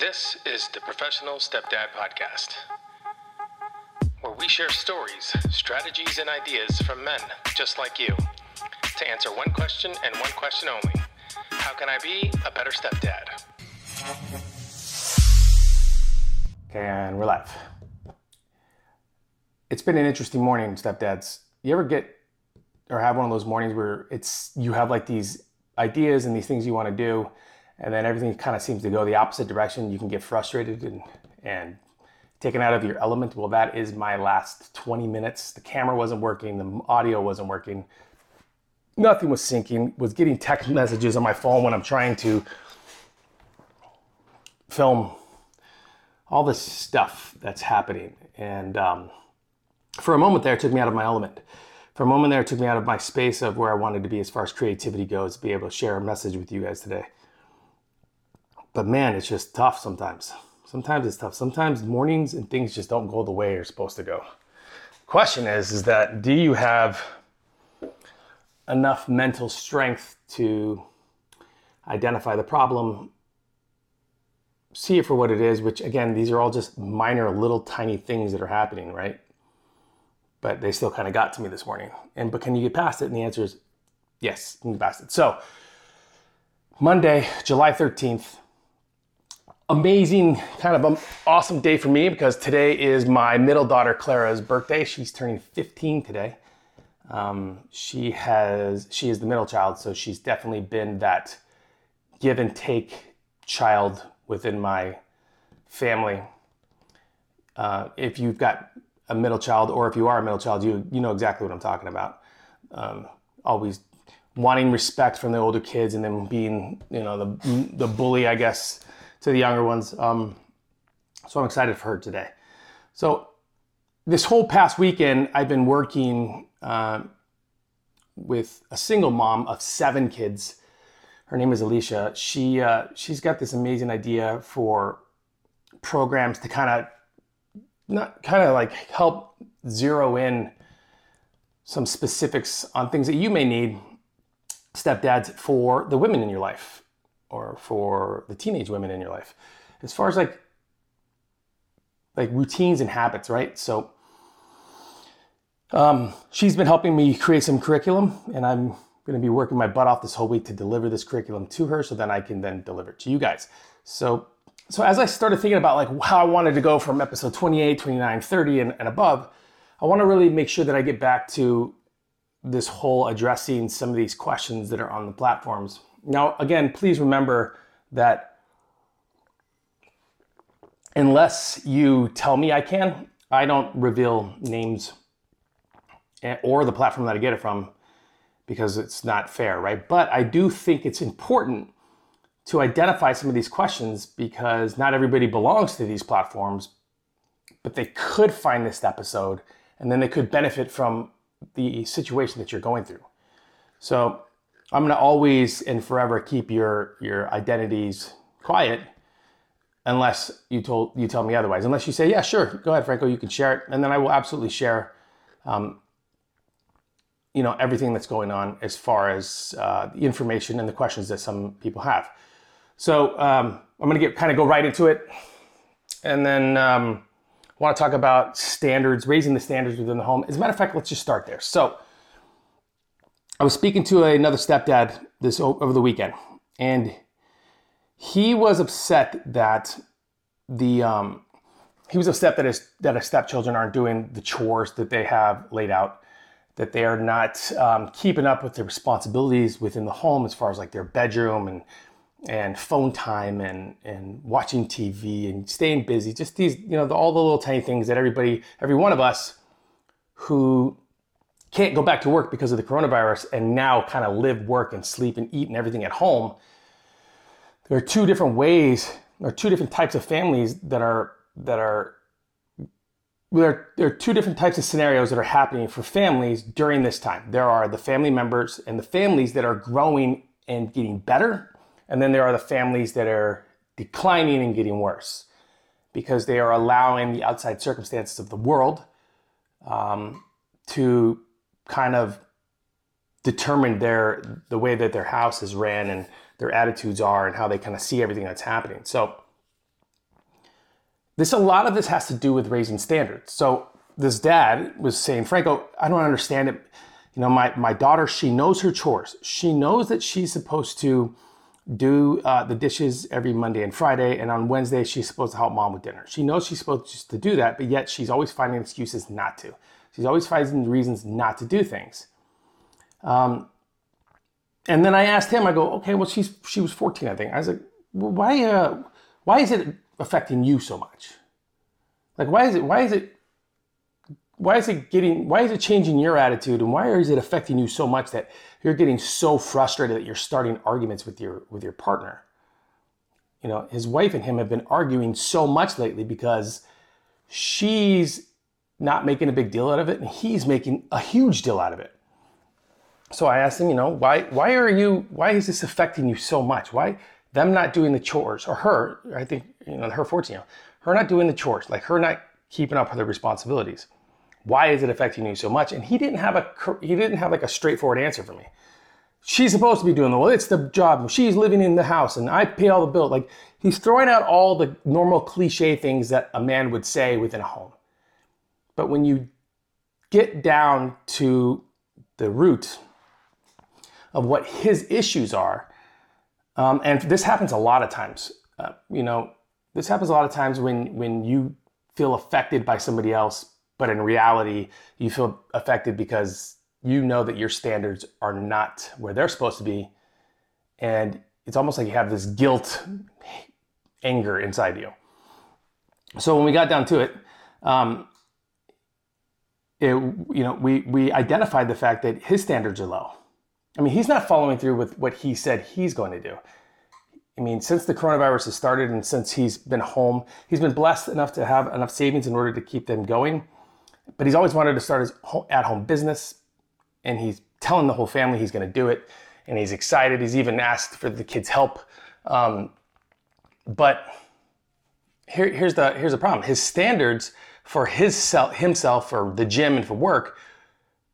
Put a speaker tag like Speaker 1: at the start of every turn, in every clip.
Speaker 1: This is the Professional Stepdad Podcast, where we share stories, strategies, and ideas from men just like you to answer one question and one question only How can I be a better stepdad?
Speaker 2: Okay, and we're live. It's been an interesting morning, stepdads. You ever get or have one of those mornings where it's you have like these ideas and these things you want to do, and then everything kind of seems to go the opposite direction. You can get frustrated and and taken out of your element. Well, that is my last 20 minutes. The camera wasn't working, the audio wasn't working, nothing was syncing. Was getting text messages on my phone when I'm trying to film all this stuff that's happening. And um, for a moment there, it took me out of my element. For a moment there, it took me out of my space of where I wanted to be as far as creativity goes, to be able to share a message with you guys today. But man, it's just tough sometimes. Sometimes it's tough. Sometimes mornings and things just don't go the way you're supposed to go. Question is, is that do you have enough mental strength to identify the problem, see it for what it is, which again, these are all just minor, little tiny things that are happening, right? But they still kind of got to me this morning. And but can you get past it? And the answer is yes, you can get past it. So Monday, July 13th, amazing, kind of an awesome day for me because today is my middle daughter Clara's birthday. She's turning 15 today. Um, she has she is the middle child, so she's definitely been that give and take child within my family. Uh, if you've got a middle child, or if you are a middle child, you you know exactly what I'm talking about. Um, always wanting respect from the older kids, and then being you know the the bully, I guess, to the younger ones. Um, so I'm excited for her today. So this whole past weekend, I've been working uh, with a single mom of seven kids. Her name is Alicia. She uh, she's got this amazing idea for programs to kind of not kind of like help zero in some specifics on things that you may need stepdads for the women in your life or for the teenage women in your life. As far as like like routines and habits right? So um, she's been helping me create some curriculum and i'm going to be working my butt off this whole week to deliver this curriculum to her so then i can then deliver it to you guys. So so as i started thinking about like how i wanted to go from episode 28 29 30 and, and above i want to really make sure that i get back to this whole addressing some of these questions that are on the platforms now, again, please remember that unless you tell me I can, I don't reveal names eh, or the platform that I get it from because it's not fair, right? But I do think it's important to identify some of these questions because not everybody belongs to these platforms, but they could find this episode and then they could benefit from the situation that you're going through. So I'm going to always and forever keep your your identities quiet unless you told you tell me otherwise. Unless you say, yeah, sure, go ahead, Franco, you can share it, and then I will absolutely share. Um, you know everything that's going on as far as uh, the information and the questions that some people have. So um, I'm going to get kind of go right into it, and then um, want to talk about standards, raising the standards within the home. As a matter of fact, let's just start there. So I was speaking to another stepdad this over the weekend, and he was upset that the um, he was upset that his that his stepchildren aren't doing the chores that they have laid out, that they are not um, keeping up with their responsibilities within the home as far as like their bedroom and and phone time and and watching TV and staying busy. Just these you know the, all the little tiny things that everybody every one of us who can't go back to work because of the coronavirus and now kind of live, work, and sleep and eat and everything at home, there are two different ways, or two different types of families that are that are there, are there are two different types of scenarios that are happening for families during this time. There are the family members and the families that are growing and getting better, and then there are the families that are declining and getting worse because they are allowing the outside circumstances of the world um, to kind of determined their the way that their house is ran and their attitudes are and how they kind of see everything that's happening. So this a lot of this has to do with raising standards. So this dad was saying, Franco, I don't understand it. You know, my, my daughter, she knows her chores. She knows that she's supposed to do uh, the dishes every Monday and Friday, and on Wednesday she's supposed to help mom with dinner. She knows she's supposed to do that, but yet she's always finding excuses not to. She's always finding reasons not to do things. Um, and then I asked him, I go, okay, well she's she was 14, I think. I was like, well, why uh, why is it affecting you so much? Like why is it why is it why is it getting why is it changing your attitude and why is it affecting you so much that you're getting so frustrated that you're starting arguments with your with your partner you know his wife and him have been arguing so much lately because she's not making a big deal out of it and he's making a huge deal out of it so i asked him you know why why are you why is this affecting you so much why them not doing the chores or her i think you know her 14 year her not doing the chores like her not keeping up with her responsibilities why is it affecting you so much? And he didn't have a he didn't have like a straightforward answer for me. She's supposed to be doing the well. It's the job. She's living in the house, and I pay all the bill. Like he's throwing out all the normal cliche things that a man would say within a home. But when you get down to the root of what his issues are, um, and this happens a lot of times. Uh, you know, this happens a lot of times when when you feel affected by somebody else but in reality, you feel affected because you know that your standards are not where they're supposed to be. And it's almost like you have this guilt, anger inside you. So when we got down to it, um, it, you know, we, we identified the fact that his standards are low. I mean, he's not following through with what he said he's going to do. I mean, since the coronavirus has started and since he's been home, he's been blessed enough to have enough savings in order to keep them going but he's always wanted to start his at home business and he's telling the whole family he's going to do it and he's excited he's even asked for the kids help um, but here, here's the here's the problem his standards for his self, himself for the gym and for work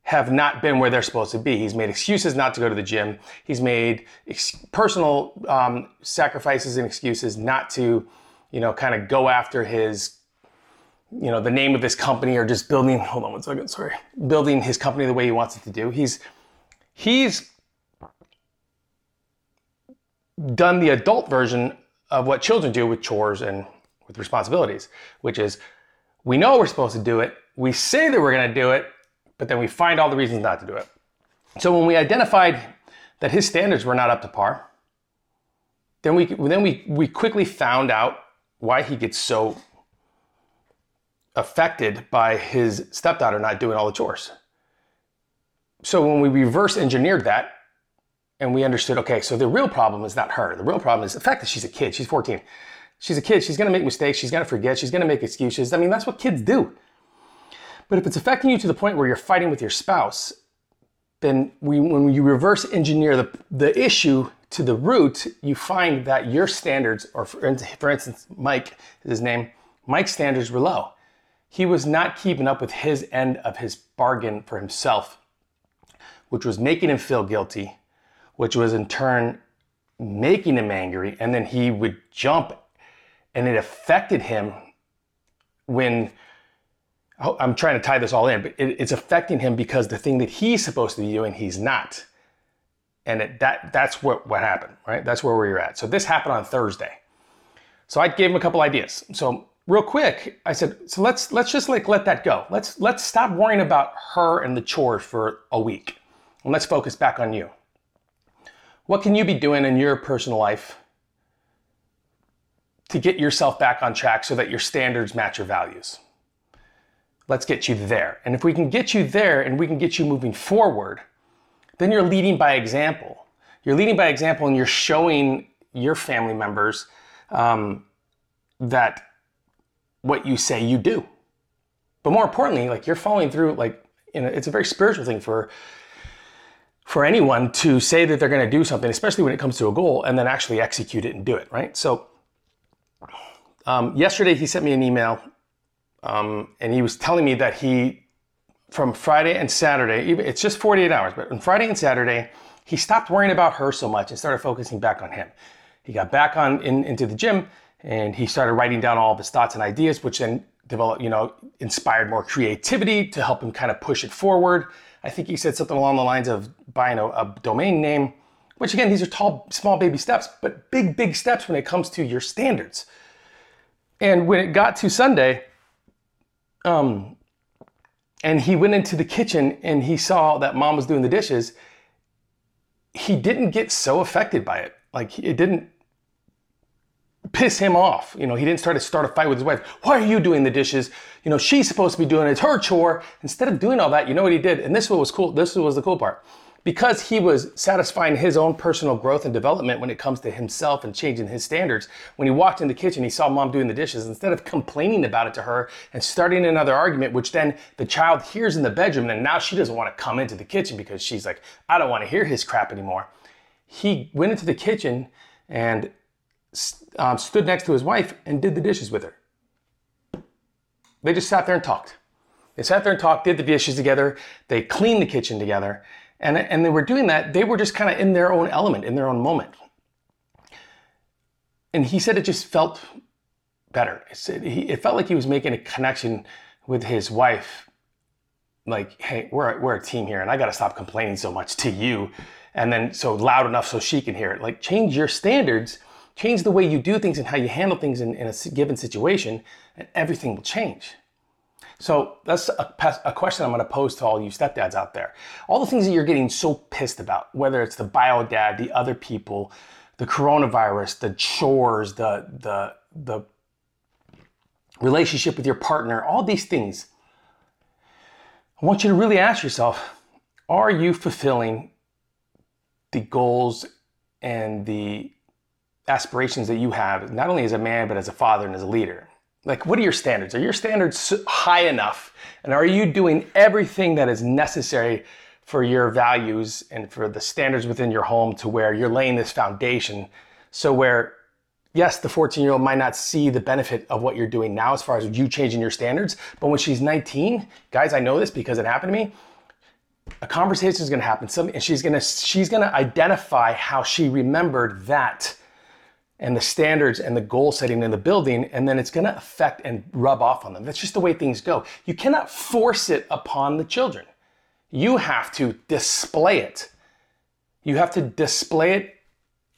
Speaker 2: have not been where they're supposed to be. He's made excuses not to go to the gym. He's made ex- personal um, sacrifices and excuses not to you know kind of go after his you know the name of his company or just building hold on one second sorry building his company the way he wants it to do. He's he's done the adult version of what children do with chores and with responsibilities which is we know we're supposed to do it we say that we're going to do it but then we find all the reasons not to do it so when we identified that his standards were not up to par then we then we we quickly found out why he gets so affected by his stepdaughter not doing all the chores. So when we reverse engineered that and we understood, okay, so the real problem is not her. The real problem is the fact that she's a kid. She's 14. She's a kid. She's going to make mistakes. She's going to forget. She's going to make excuses. I mean, that's what kids do. But if it's affecting you to the point where you're fighting with your spouse, then we, when you reverse engineer the, the issue to the root, you find that your standards, or for, for instance, Mike is his name, Mike's standards were low he was not keeping up with his end of his bargain for himself, which was making him feel guilty, which was in turn making him angry. And then he would jump, and it affected him when oh, I'm trying to tie this all in, but it, it's affecting him because the thing that he's supposed to be doing, he's not. And it, that that's what, what happened, right? That's where we were at. So this happened on Thursday. So I gave him a couple ideas. So real quick, I said, so let's let's just like let that go. Let's let's stop worrying about her and the chores for a week. And let's focus back on you. What can you be doing in your personal life to get yourself back on track so that your standards match your values? Let's get you there. And if we can get you there and we can get you moving forward, then you're leading by example. You're leading by example and you're showing your family members um, that what you say you do. But more importantly, like you're following through, like, you know, it's a very spiritual thing for for anyone to say that they're going to do something, especially when it comes to a goal, and then actually execute it and do it, right? So, um, yesterday he sent me an email, um, and he was telling me that he, from Friday and Saturday, it's just 48 hours, but on Friday and Saturday, he stopped worrying about her so much and started focusing back on him. He got back on in, into the gym and he started writing down all of his thoughts and ideas, which then developed, you know, inspired more creativity to help him kind of push it forward. I think he said something along the lines of buying a, a domain name, which again, these are tall, small baby steps, but big, big steps when it comes to your standards. And when it got to Sunday, um, and he went into the kitchen and he saw that mom was doing the dishes, he didn't get so affected by it. Like it didn't piss him off. You know, he didn't start to start a fight with his wife. Why are you doing the dishes? You know, she's supposed to be doing it. It's her chore. Instead of doing all that, you know what he did? And this was cool. This was the cool part because he was satisfying his own personal growth and development when it comes to himself and changing his standards, when he walked in the kitchen, he saw mom doing the dishes. Instead of complaining about it to her and starting another argument, which then the child hears in the bedroom, and now she doesn't want to come into the kitchen because she's like, I don't want to hear his crap anymore. He went into the kitchen and um, stood next to his wife and did the dishes with her. They just sat there and talked. They sat there and talked, did the dishes together, they cleaned the kitchen together, and, and they were doing that, they were just kind of in their own element, in their own moment. And he said it just felt better. It, said it felt like he was making a connection with his wife. Like, hey, we're, we're a team here, and I got to stop complaining so much to you. And then so loud enough so she can hear it. Like, change your standards, change the way you do things and how you handle things in, in a given situation, and everything will change. So that's a, a, question I'm going to pose to all you stepdads out there. All the things that you're getting so pissed about, whether it's the bio dad, the other people, the coronavirus, the chores, the the the relationship with your partner, all these things. I want you to really ask yourself, are you fulfilling the goals and the aspirations that you have, not only as a man, but as a father and as a leader? Like, what are your standards? Are your standards high enough? And are you doing everything that is necessary for your values and for the standards within your home to where you're laying this foundation? So, where, yes, the 14 year old might not see the benefit of what you're doing now as far as you changing your standards, but when she's 19, guys, I know this because it happened to me. A conversation is going to happen, some, and she's going to she's going to identify how she remembered that and the standards and the goal setting in the building, and then it's going to affect and rub off on them. That's just the way things go. You cannot force it upon the children. You have to display it. You have to display it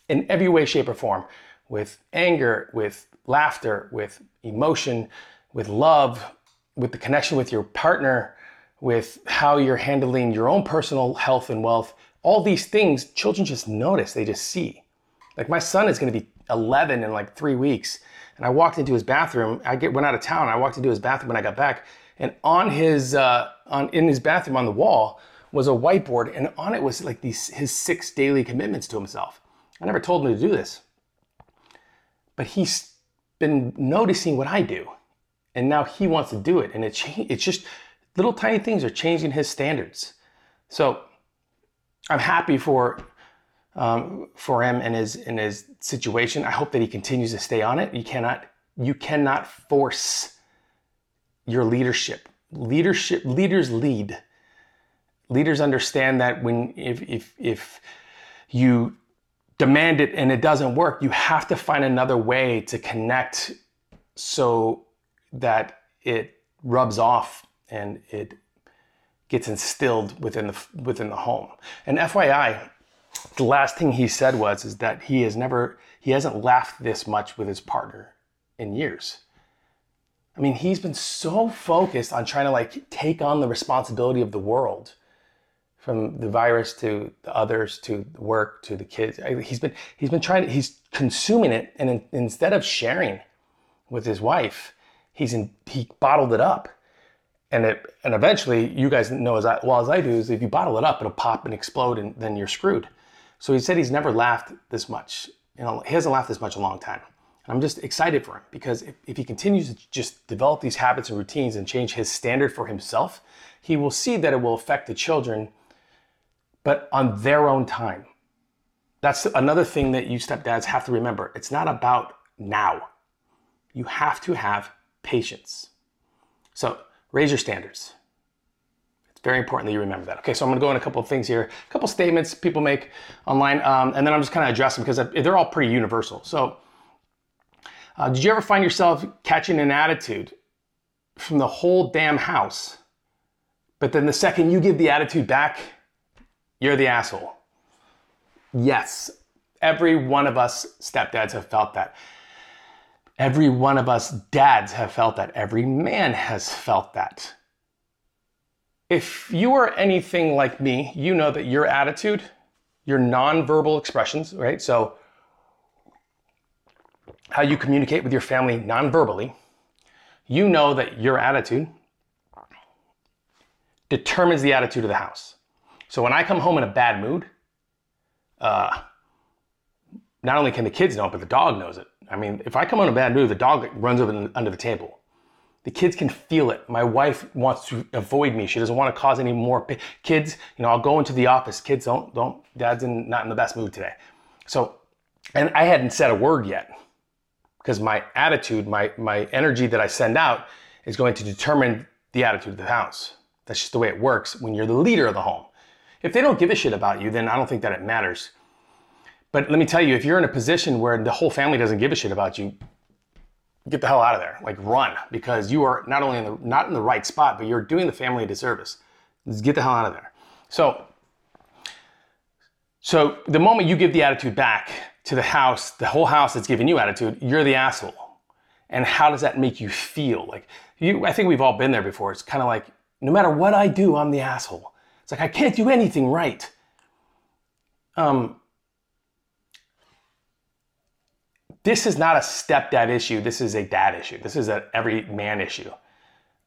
Speaker 2: in every way, shape, or form with anger, with laughter, with emotion, with love, with the connection with your partner, with how you're handling your own personal health and wealth. All these things, children just notice, they just see. Like my son is going to be 11 in like three weeks. And I walked into his bathroom. I get, went out of town. I walked into his bathroom when I got back. And on his, uh, on, in his bathroom on the wall was a whiteboard. And on it was like these, his six daily commitments to himself. I never told him to do this. But he's been noticing what I do. And now he wants to do it. And it, it's just little tiny things are changing his standards. So I'm happy for um, for him and his in his situation. I hope that he continues to stay on it. You cannot you cannot force your leadership. Leadership leaders lead. Leaders understand that when if if if you demand it and it doesn't work, you have to find another way to connect so that it rubs off and it gets instilled within the within the home. And FYI, the last thing he said was is that he has never he hasn't laughed this much with his partner in years. I mean, he's been so focused on trying to like take on the responsibility of the world from the virus to the others to work to the kids. He's been he's been trying to he's consuming it and in, instead of sharing with his wife, he's in he bottled it up. And it and eventually you guys know as well as I do is if you bottle it up, it'll pop and explode and then you're screwed. So he said he's never laughed this much. You know, he hasn't laughed this much in a long time. And I'm just excited for him because if, if he continues to just develop these habits and routines and change his standard for himself, he will see that it will affect the children, but on their own time. That's another thing that you stepdads have to remember. It's not about now. You have to have patience. So raise your standards. It's very important that you remember that. Okay, so I'm to go in a couple of things here, a couple statements people make online, um, and then I'm just kind of address them because they're all pretty universal. So Uh, did you ever find yourself catching an attitude from the whole damn house, but then the second you give the attitude back, you're the asshole? Yes, every one of us stepdads have felt that. Every one of us dads have felt that. Every man has felt that. If you are anything like me, you know that your attitude, your nonverbal expressions, right? So, how you communicate with your family nonverbally, you know that your attitude determines the attitude of the house. So, when I come home in a bad mood, uh, not only can the kids know it, but the dog knows it. I mean, if I come on a bad mood, the dog runs over under the table. The kids can feel it. My wife wants to avoid me. She doesn't want to cause any more kids. You know, I'll go into the office. Kids don't don't. Dad's in, not in the best mood today. So, and I hadn't said a word yet because my attitude, my my energy that I send out is going to determine the attitude of the house. That's just the way it works when you're the leader of the home. If they don't give a shit about you, then I don't think that it matters. But let me tell you, if you're in a position where the whole family doesn't give a shit about you, get the hell out of there. Like run because you are not only in the not in the right spot, but you're doing the family a disservice. Just get the hell out of there. So so the moment you give the attitude back to the house, the whole house that's giving you attitude, you're the asshole. And how does that make you feel? Like you I think we've all been there before. It's kind of like no matter what I do, I'm the asshole. It's like I can't do anything right. Um, this is not a stepdad issue. This is a dad issue. This is an every man issue.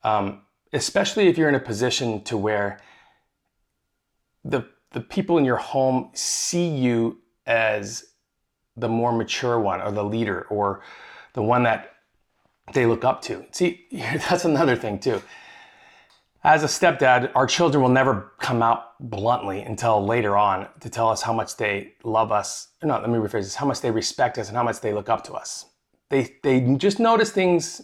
Speaker 2: Um, especially if you're in a position to where the the people in your home see you as the more mature one or the leader or the one that they look up to. See, that's another thing too. As a stepdad, our children will never come out bluntly until later on to tell us how much they love us. No, let me rephrase this how much they respect us and how much they look up to us. They, they just notice things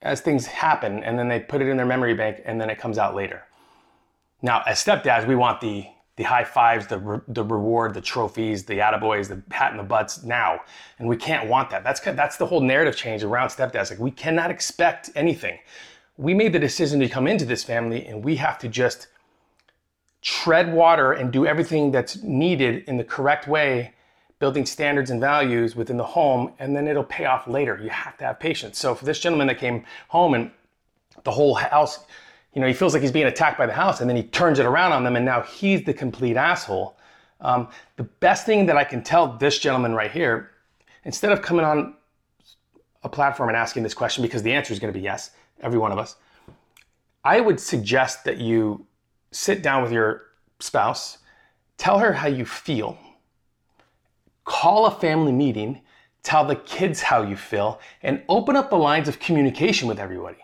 Speaker 2: as things happen and then they put it in their memory bank and then it comes out later. Now, as stepdads, we want the, the high fives, the, re- the reward, the trophies, the attaboys, the pat in the butts now. And we can't want that. That's, that's the whole narrative change around stepdads. Like, we cannot expect anything we made the decision to come into this family and we have to just tread water and do everything that's needed in the correct way, building standards and values within the home, and then it'll pay off later. You have to have patience. So for this gentleman that came home and the whole house, you know, he feels like he's being attacked by the house and then he turns it around on them and now he's the complete asshole. Um, the best thing that I can tell this gentleman right here, instead of coming on a platform and asking this question because the answer is going to be yes, every one of us, I would suggest that you sit down with your spouse, tell her how you feel, call a family meeting, tell the kids how you feel, and open up the lines of communication with everybody.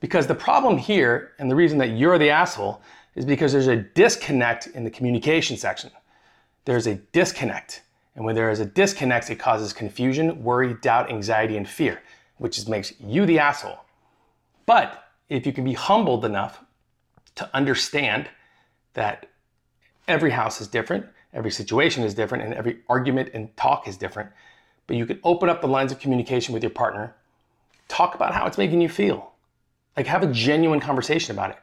Speaker 2: Because the problem here, and the reason that you're the asshole, is because there's a disconnect in the communication section. There's a disconnect. And when there is a disconnect, it causes confusion, worry, doubt, anxiety, and fear, which makes you the asshole. But if you can be humbled enough to understand that every house is different, every situation is different, and every argument and talk is different, but you can open up the lines of communication with your partner, talk about how it's making you feel, like have a genuine conversation about it,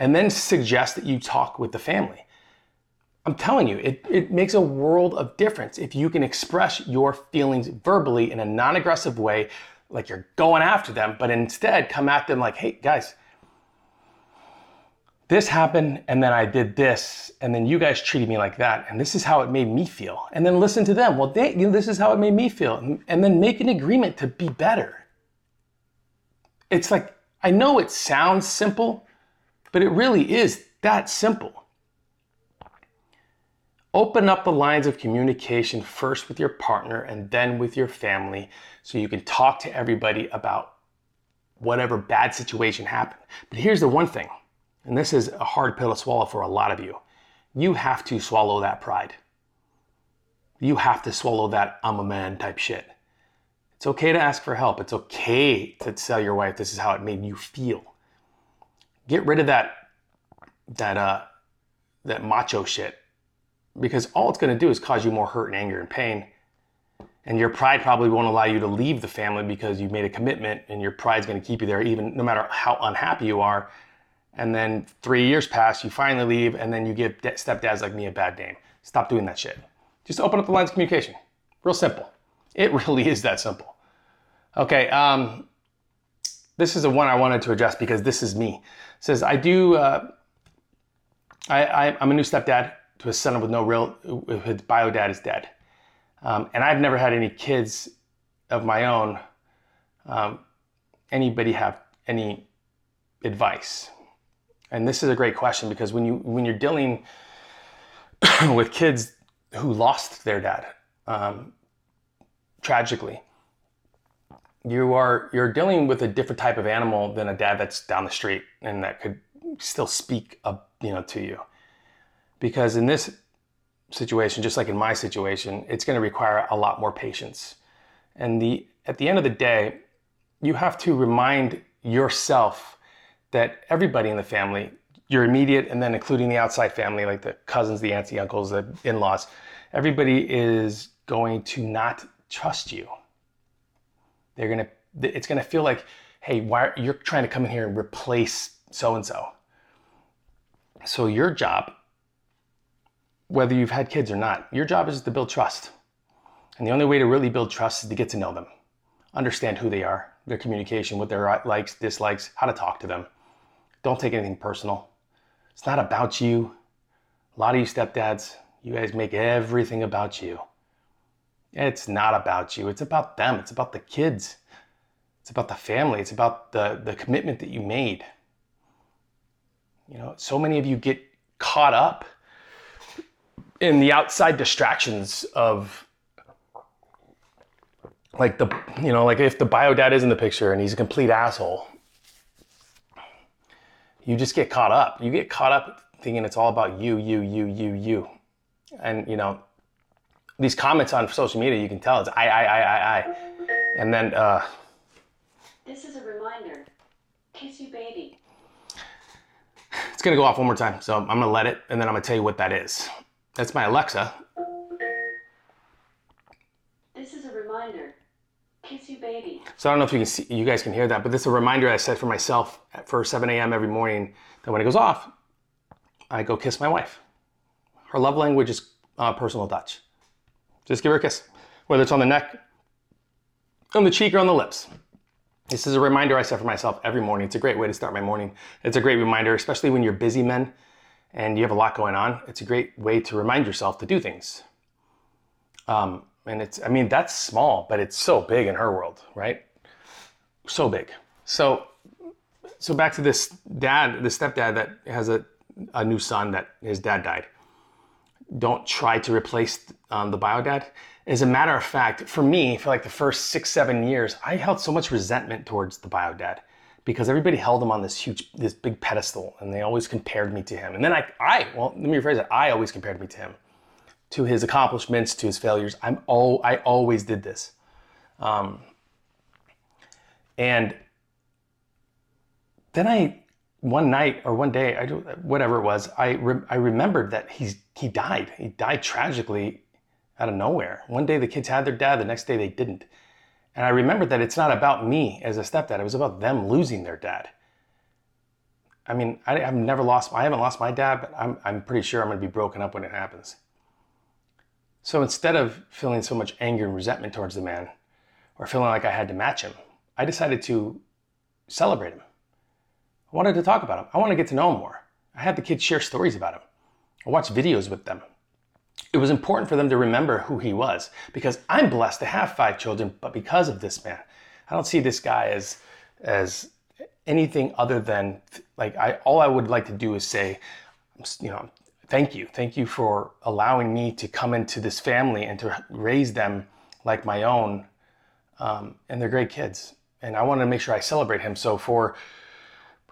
Speaker 2: and then suggest that you talk with the family. I'm telling you, it, it makes a world of difference if you can express your feelings verbally in a non aggressive way like you're going after them, but instead come at them like, hey, guys, this happened, and then I did this, and then you guys treated me like that, and this is how it made me feel. And then listen to them. Well, they, you know, this is how it made me feel. And, and then make an agreement to be better. It's like, I know it sounds simple, but it really is that simple. Open up the lines of communication first with your partner and then with your family so you can talk to everybody about whatever bad situation happened. But here's the one thing, and this is a hard pill to swallow for a lot of you you have to swallow that pride. You have to swallow that I'm a man type shit. It's okay to ask for help. It's okay to tell your wife this is how it made you feel. Get rid of that that uh that macho shit because all it's going to do is cause you more hurt and anger and pain And your pride probably won't allow you to leave the family because you've made a commitment and your pride's going to keep you there even no matter how unhappy you are. And then three years pass, you finally leave, and then you give stepdads like me a bad name. Stop doing that shit. Just open up the lines of communication. Real simple. It really is that simple. Okay, um, this is the one I wanted to address because this is me. It says I do. Uh, I, I I'm a new stepdad to a son with no real. His bio dad is dead, um, and I've never had any kids of my own. Um, anybody have any advice? And this is a great question because when you when you're dealing with kids who lost their dad um, tragically, you are you're dealing with a different type of animal than a dad that's down the street and that could still speak up, you know, to you. Because in this situation, just like in my situation, it's going to require a lot more patience. And the at the end of the day, you have to remind yourself that everybody in the family, your immediate and then including the outside family, like the cousins, the aunts, the uncles, the in-laws, everybody is going to not trust you they're gonna. It's gonna feel like, hey, why you're trying to come in here and replace so and so. So your job, whether you've had kids or not, your job is to build trust. And the only way to really build trust is to get to know them, understand who they are, their communication, what their likes, dislikes, how to talk to them. Don't take anything personal. It's not about you. A lot of you stepdads, you guys make everything about you. It's not about you. It's about them. It's about the kids. It's about the family. It's about the, the commitment that you made. You know, so many of you get caught up in the outside distractions of like the you know like if the bio dad is in the picture and he's a complete asshole you just get caught up you get caught up thinking it's all about you you you you you and you know these comments on social media, you can tell it's I, I, I, I, I. And then, uh,
Speaker 3: This is a reminder. Kiss you, baby.
Speaker 2: It's gonna go off one more time, so I'm gonna let it, and then I'm gonna tell you what that is. That's my Alexa.
Speaker 3: This is a reminder. Kiss you, baby.
Speaker 2: So I don't know if you can see, you guys can hear that, but this is a reminder I set for myself for 7 a.m. every morning that when it goes off, I go kiss my wife. Her love language is uh, personal touch. Just give her a kiss, whether it's on the neck, on the cheek, or on the lips. This is a reminder I set for myself every morning. It's a great way to start my morning. It's a great reminder, especially when you're busy men and you have a lot going on. It's a great way to remind yourself to do things. Um, and it's, I mean, that's small, but it's so big in her world, right? So big. So, so back to this dad, the stepdad that has a, a new son that his dad died don't try to replace um, the biodad. As a matter of fact, for me, for like the first six, seven years, I held so much resentment towards the biodad because everybody held him on this huge, this big pedestal, and they always compared me to him. And then I, I, well, let me rephrase it. I always compared me to him, to his accomplishments, to his failures. I'm all, I always did this, um, and then I one night or one day, I do, whatever it was, I re- I remembered that he's he died. He died tragically out of nowhere. One day the kids had their dad, the next day they didn't. And I remembered that it's not about me as a stepdad. It was about them losing their dad. I mean, I, have never lost. I haven't lost my dad, but I'm I'm pretty sure I'm going to be broken up when it happens. So instead of feeling so much anger and resentment towards the man, or feeling like I had to match him, I decided to celebrate him. I wanted to talk about him. I want to get to know him more. I had the kids share stories about him. I watched videos with them. It was important for them to remember who he was because I'm blessed to have five children, but because of this man, I don't see this guy as as anything other than like I all I would like to do is say, you know, thank you, thank you for allowing me to come into this family and to raise them like my own, um, and they're great kids, and I want to make sure I celebrate him. So for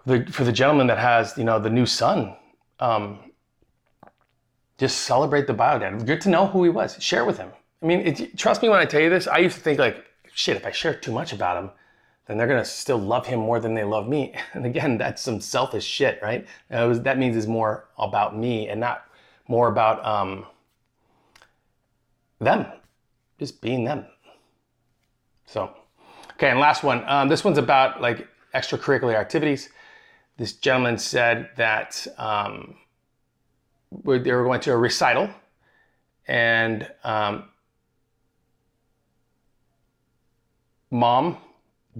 Speaker 2: the for the gentleman that has you know the new son, um, just celebrate the bio dad. Good to know who he was. Share with him. I mean, it, trust me when I tell you this. I used to think like, shit, if I share too much about him, then they're gonna still love him more than they love me. And again, that's some selfish shit, right? Was, that means it's more about me and not more about um, them, just being them. So, okay, and last one. Um, this one's about like extracurricular activities. This gentleman said that um, they were going to a recital, and um, mom,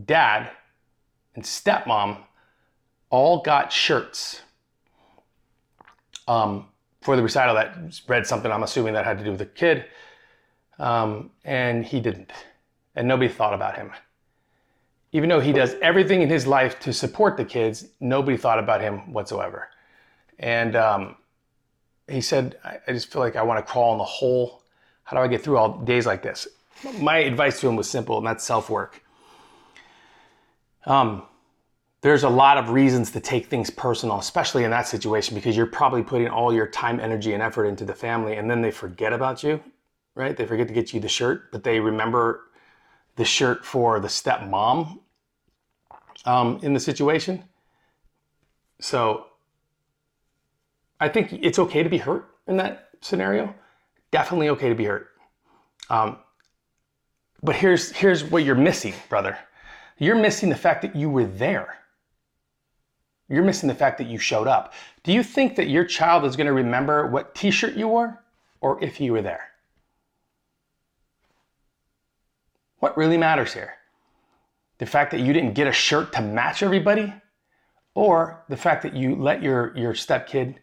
Speaker 2: dad, and stepmom all got shirts um, for the recital that read something, I'm assuming that had to do with the kid. Um, and he didn't. And nobody thought about him. Even though he does everything in his life to support the kids, nobody thought about him whatsoever. And um, he said, I, just feel like I want to crawl in the hole. How do I get through all days like this? My advice to him was simple, and that's self work. Um, there's a lot of reasons to take things personal, especially in that situation, because you're probably putting all your time, energy, and effort into the family, and then they forget about you, right? They forget to get you the shirt, but they remember the shirt for the stepmom um, in the situation. So I think it's okay to be hurt in that scenario. Definitely okay to be hurt. Um, but here's here's what you're missing, brother. You're missing the fact that you were there. You're missing the fact that you showed up. Do you think that your child is going to remember what t shirt you wore or if you were there? What really matters here? The fact that you didn't get a shirt to match everybody or the fact that you let your, your stepkid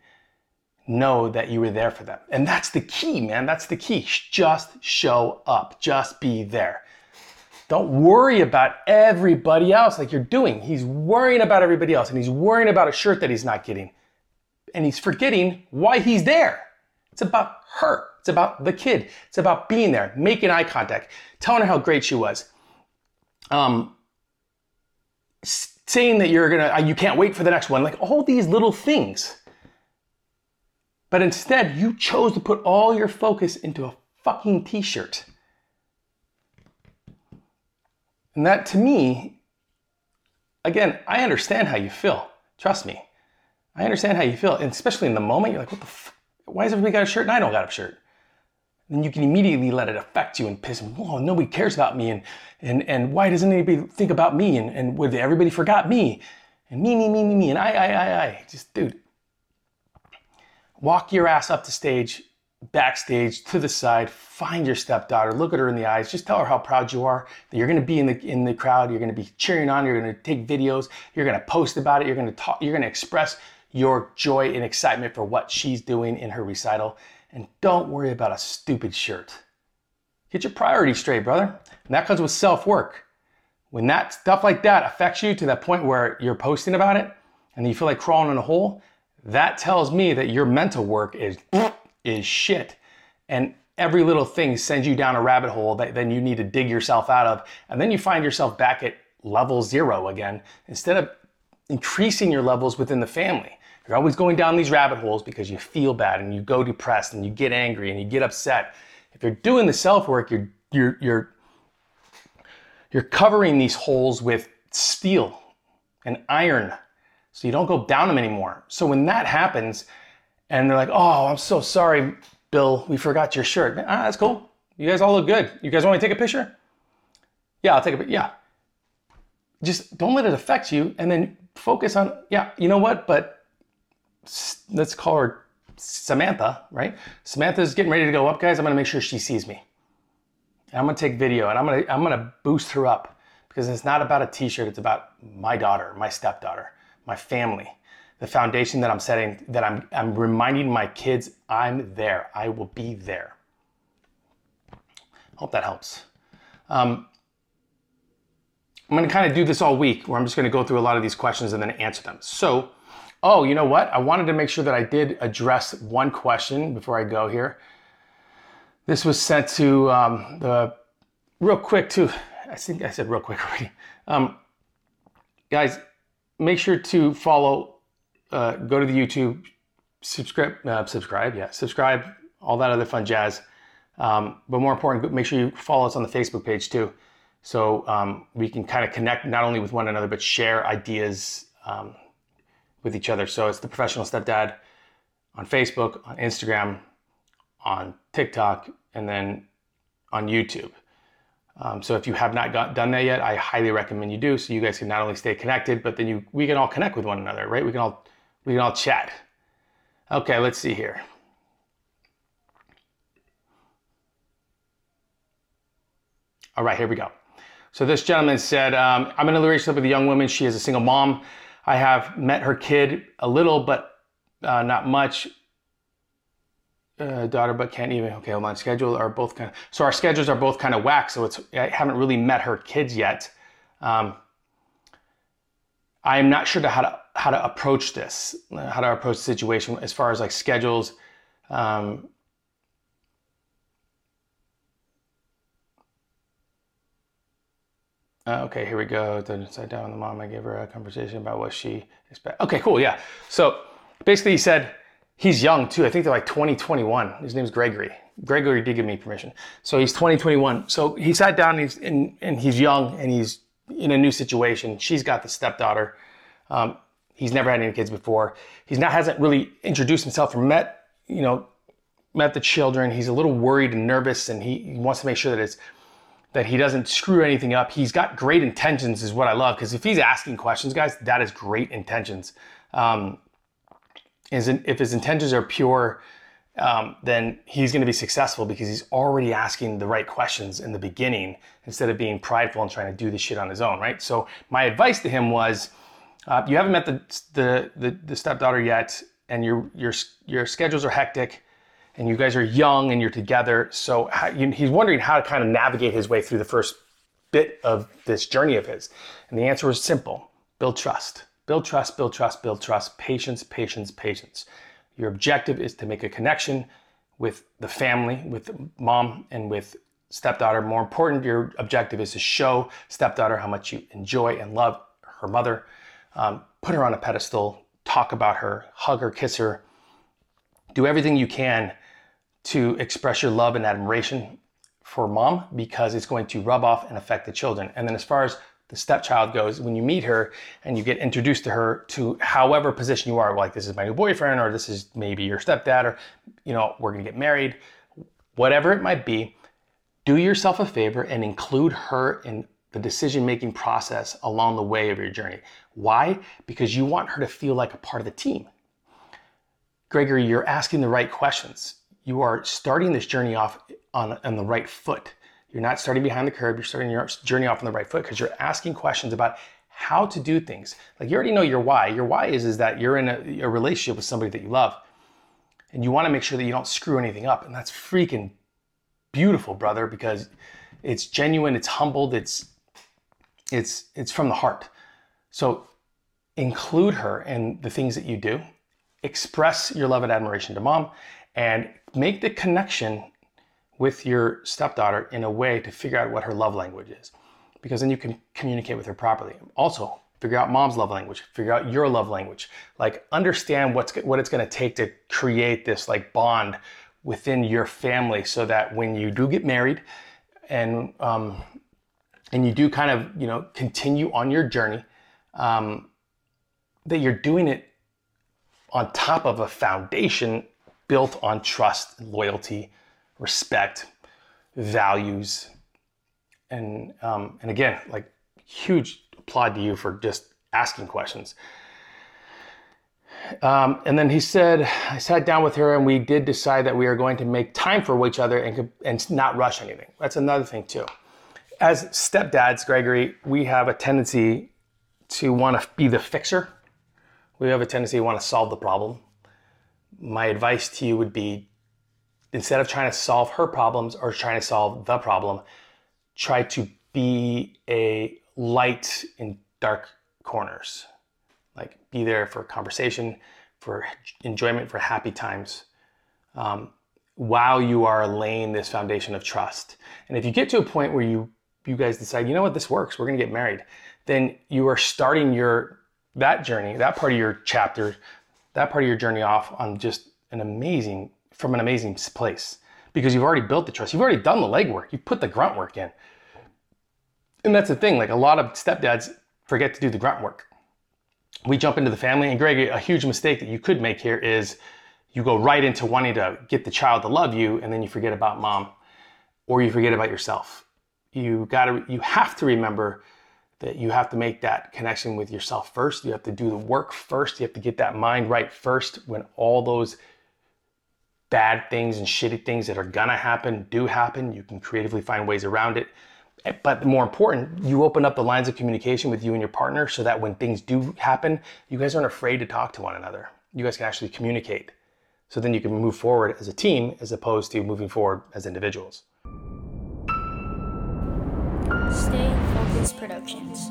Speaker 2: know that you were there for them. And that's the key, man. That's the key. Just show up, just be there. Don't worry about everybody else like you're doing. He's worrying about everybody else and he's worrying about a shirt that he's not getting. And he's forgetting why he's there. It's about her. It's about the kid. It's about being there, making eye contact, telling her how great she was. Um, saying that you're gonna, uh, you can't wait for the next one, like all these little things. But instead, you chose to put all your focus into a fucking t shirt. And that to me, again, I understand how you feel. Trust me. I understand how you feel. And especially in the moment, you're like, what the f- why has everybody got a shirt and I don't got a shirt? And you can immediately let it affect you and piss, whoa, nobody cares about me. And, and, and why doesn't anybody think about me? And, and everybody forgot me? And me, me, me, me, me. And I, I, I, I. Just, dude, walk your ass up the stage backstage to the side, find your stepdaughter, look at her in the eyes, just tell her how proud you are, that you're going to be in the in the crowd, you're going to be cheering on, you're going to take videos, you're going to post about it, you're going to talk, you're going to express your joy and excitement for what she's doing in her recital, and don't worry about a stupid shirt. Get your priorities straight, brother. And that comes with self-work. When that stuff like that affects you to that point where you're posting about it and you feel like crawling in a hole, that tells me that your mental work is is shit. And every little thing sends you down a rabbit hole that then you need to dig yourself out of. And then you find yourself back at level zero again instead of increasing your levels within the family. You're always going down these rabbit holes because you feel bad and you go depressed and you get angry and you get upset. If you're doing the self work, you're, you're, you're, you're covering these holes with steel and iron so you don't go down them anymore. So when that happens, and they're like, "Oh, I'm so sorry, Bill. We forgot your shirt." Ah, that's cool. You guys all look good. You guys want me to take a picture? Yeah, I'll take a picture. Yeah. Just don't let it affect you, and then focus on. Yeah, you know what? But let's call her Samantha, right? Samantha's getting ready to go up, guys. I'm gonna make sure she sees me. And I'm gonna take video, and I'm gonna I'm gonna boost her up because it's not about a T-shirt. It's about my daughter, my stepdaughter, my family the foundation that I'm setting, that I'm, I'm reminding my kids I'm there. I will be there. Hope that helps. Um, I'm going to kind of do this all week where I'm just going to go through a lot of these questions and then answer them. So, oh, you know what? I wanted to make sure that I did address one question before I go here. This was sent to um, the real quick too. I think I said real quick already. Um, guys, make sure to follow uh, go to the YouTube, subscribe, uh, subscribe, yeah, subscribe, all that other fun jazz. Um, but more important, make sure you follow us on the Facebook page too, so um, we can kind of connect not only with one another but share ideas um, with each other. So it's the Professional Stepdad on Facebook, on Instagram, on TikTok, and then on YouTube. Um, so if you have not got, done that yet, I highly recommend you do. So you guys can not only stay connected, but then you we can all connect with one another, right? We can all we can all chat. Okay, let's see here. All right, here we go. So this gentleman said, um, I'm in a relationship with a young woman. She is a single mom. I have met her kid a little, but uh, not much. Uh, daughter, but can't even. Okay, hold on. Schedule are both kind of. So our schedules are both kind of whack. So it's I haven't really met her kids yet. Um, I am not sure to how to how to approach this, how to approach the situation as far as like schedules. Um, Uh, okay, here we go. Then sat down with the mom. I gave her a conversation about what she expect. Okay, cool. Yeah. So basically, he said he's young too. I think they're like 2021. His name's Gregory. Gregory did give me permission. So he's 2021. So he sat down and he's, and, and he's young and he's in a new situation. She's got the stepdaughter. Um, he's never had any kids before. He's not hasn't really introduced himself or met you know met the children. He's a little worried and nervous, and he, he wants to make sure that it's that he doesn't screw anything up. He's got great intentions, is what I love. Because if he's asking questions, guys, that is great intentions. Um, if his intentions are pure, um, then he's going to be successful because he's already asking the right questions in the beginning instead of being prideful and trying to do this shit on his own, right? So my advice to him was, uh, you haven't met the, the the the stepdaughter yet, and your your your schedules are hectic and you guys are young and you're together. So how, you, he's wondering how to kind of navigate his way through the first bit of this journey of his. And the answer was simple build trust. Build trust, build trust, build trust, patience, patience, patience. Your objective is to make a connection with the family, with mom and with stepdaughter. More important, your objective is to show stepdaughter how much you enjoy and love her mother. Um, put her on a pedestal, talk about her, hug her, kiss her, do everything you can to express your love and admiration for mom because it's going to rub off and affect the children. And then as far as the stepchild goes, when you meet her and you get introduced to her to however position you are, like this is my new boyfriend, or this is maybe your stepdad, or you know, we're gonna get married, whatever it might be, do yourself a favor and include her in the decision making process along the way of your journey. Why? Because you want her to feel like a part of the team. Gregory, you're asking the right questions you are starting this journey off on, on the right foot. You're not starting behind the curve, you're starting your journey off on the right foot because you're asking questions about how to do things. Like you already know your why. Your why is, is that you're in a, a relationship with somebody that you love. And you want to make sure that you don't screw anything up. And that's freaking beautiful, brother, because it's genuine, it's humbled, it's it's it's from the heart. So include her in the things that you do. Express your love and admiration to mom and make the connection with your stepdaughter in a way to figure out what her love language is because then you can communicate with her properly. Also figure out mom's love language figure out your love language. Like understand what's what it's going to take to create this like bond within your family so that when you do get married and um, and you do kind of you know continue on your journey um, that you're doing it on top of a foundation built on trust, and loyalty, respect, values, and um, and again, like huge applaud to you for just asking questions. Um, and then he said, I sat down with her and we did decide that we are going to make time for each other and, and not rush anything. That's another thing, too. As stepdads, Gregory, we have a tendency to want to be the fixer. We have a tendency to want to solve the problem my advice to you would be instead of trying to solve her problems or trying to solve the problem, try to be a light in dark corners. Like be there for conversation, for enjoyment, for happy times, um, while you are laying this foundation of trust. And if you get to a point where you you guys decide, you know what, this works, we're gonna get married, then you are starting your that journey, that part of your chapter that part of your journey off on just an amazing, from an amazing place because you've already built the trust. You've already done the legwork. You've put the grunt work in. And that's the thing, like a lot of stepdads forget to do the grunt work. We jump into the family, and Greg, a huge mistake that you could make here is you go right into wanting to get the child to love you, and then you forget about mom or you forget about yourself. you got to you have to remember that you have to make that connection with yourself first. You have to do the work first. You have to get that mind right first when all those bad things and shitty things that are gonna happen do happen. You can creatively find ways around it. But more important, you open up the lines of communication with you and your partner so that when things do happen, you guys aren't afraid to talk to one another. You guys can actually communicate. So then you can move forward as a team as opposed to moving forward as individuals.
Speaker 4: Stay Focused Productions.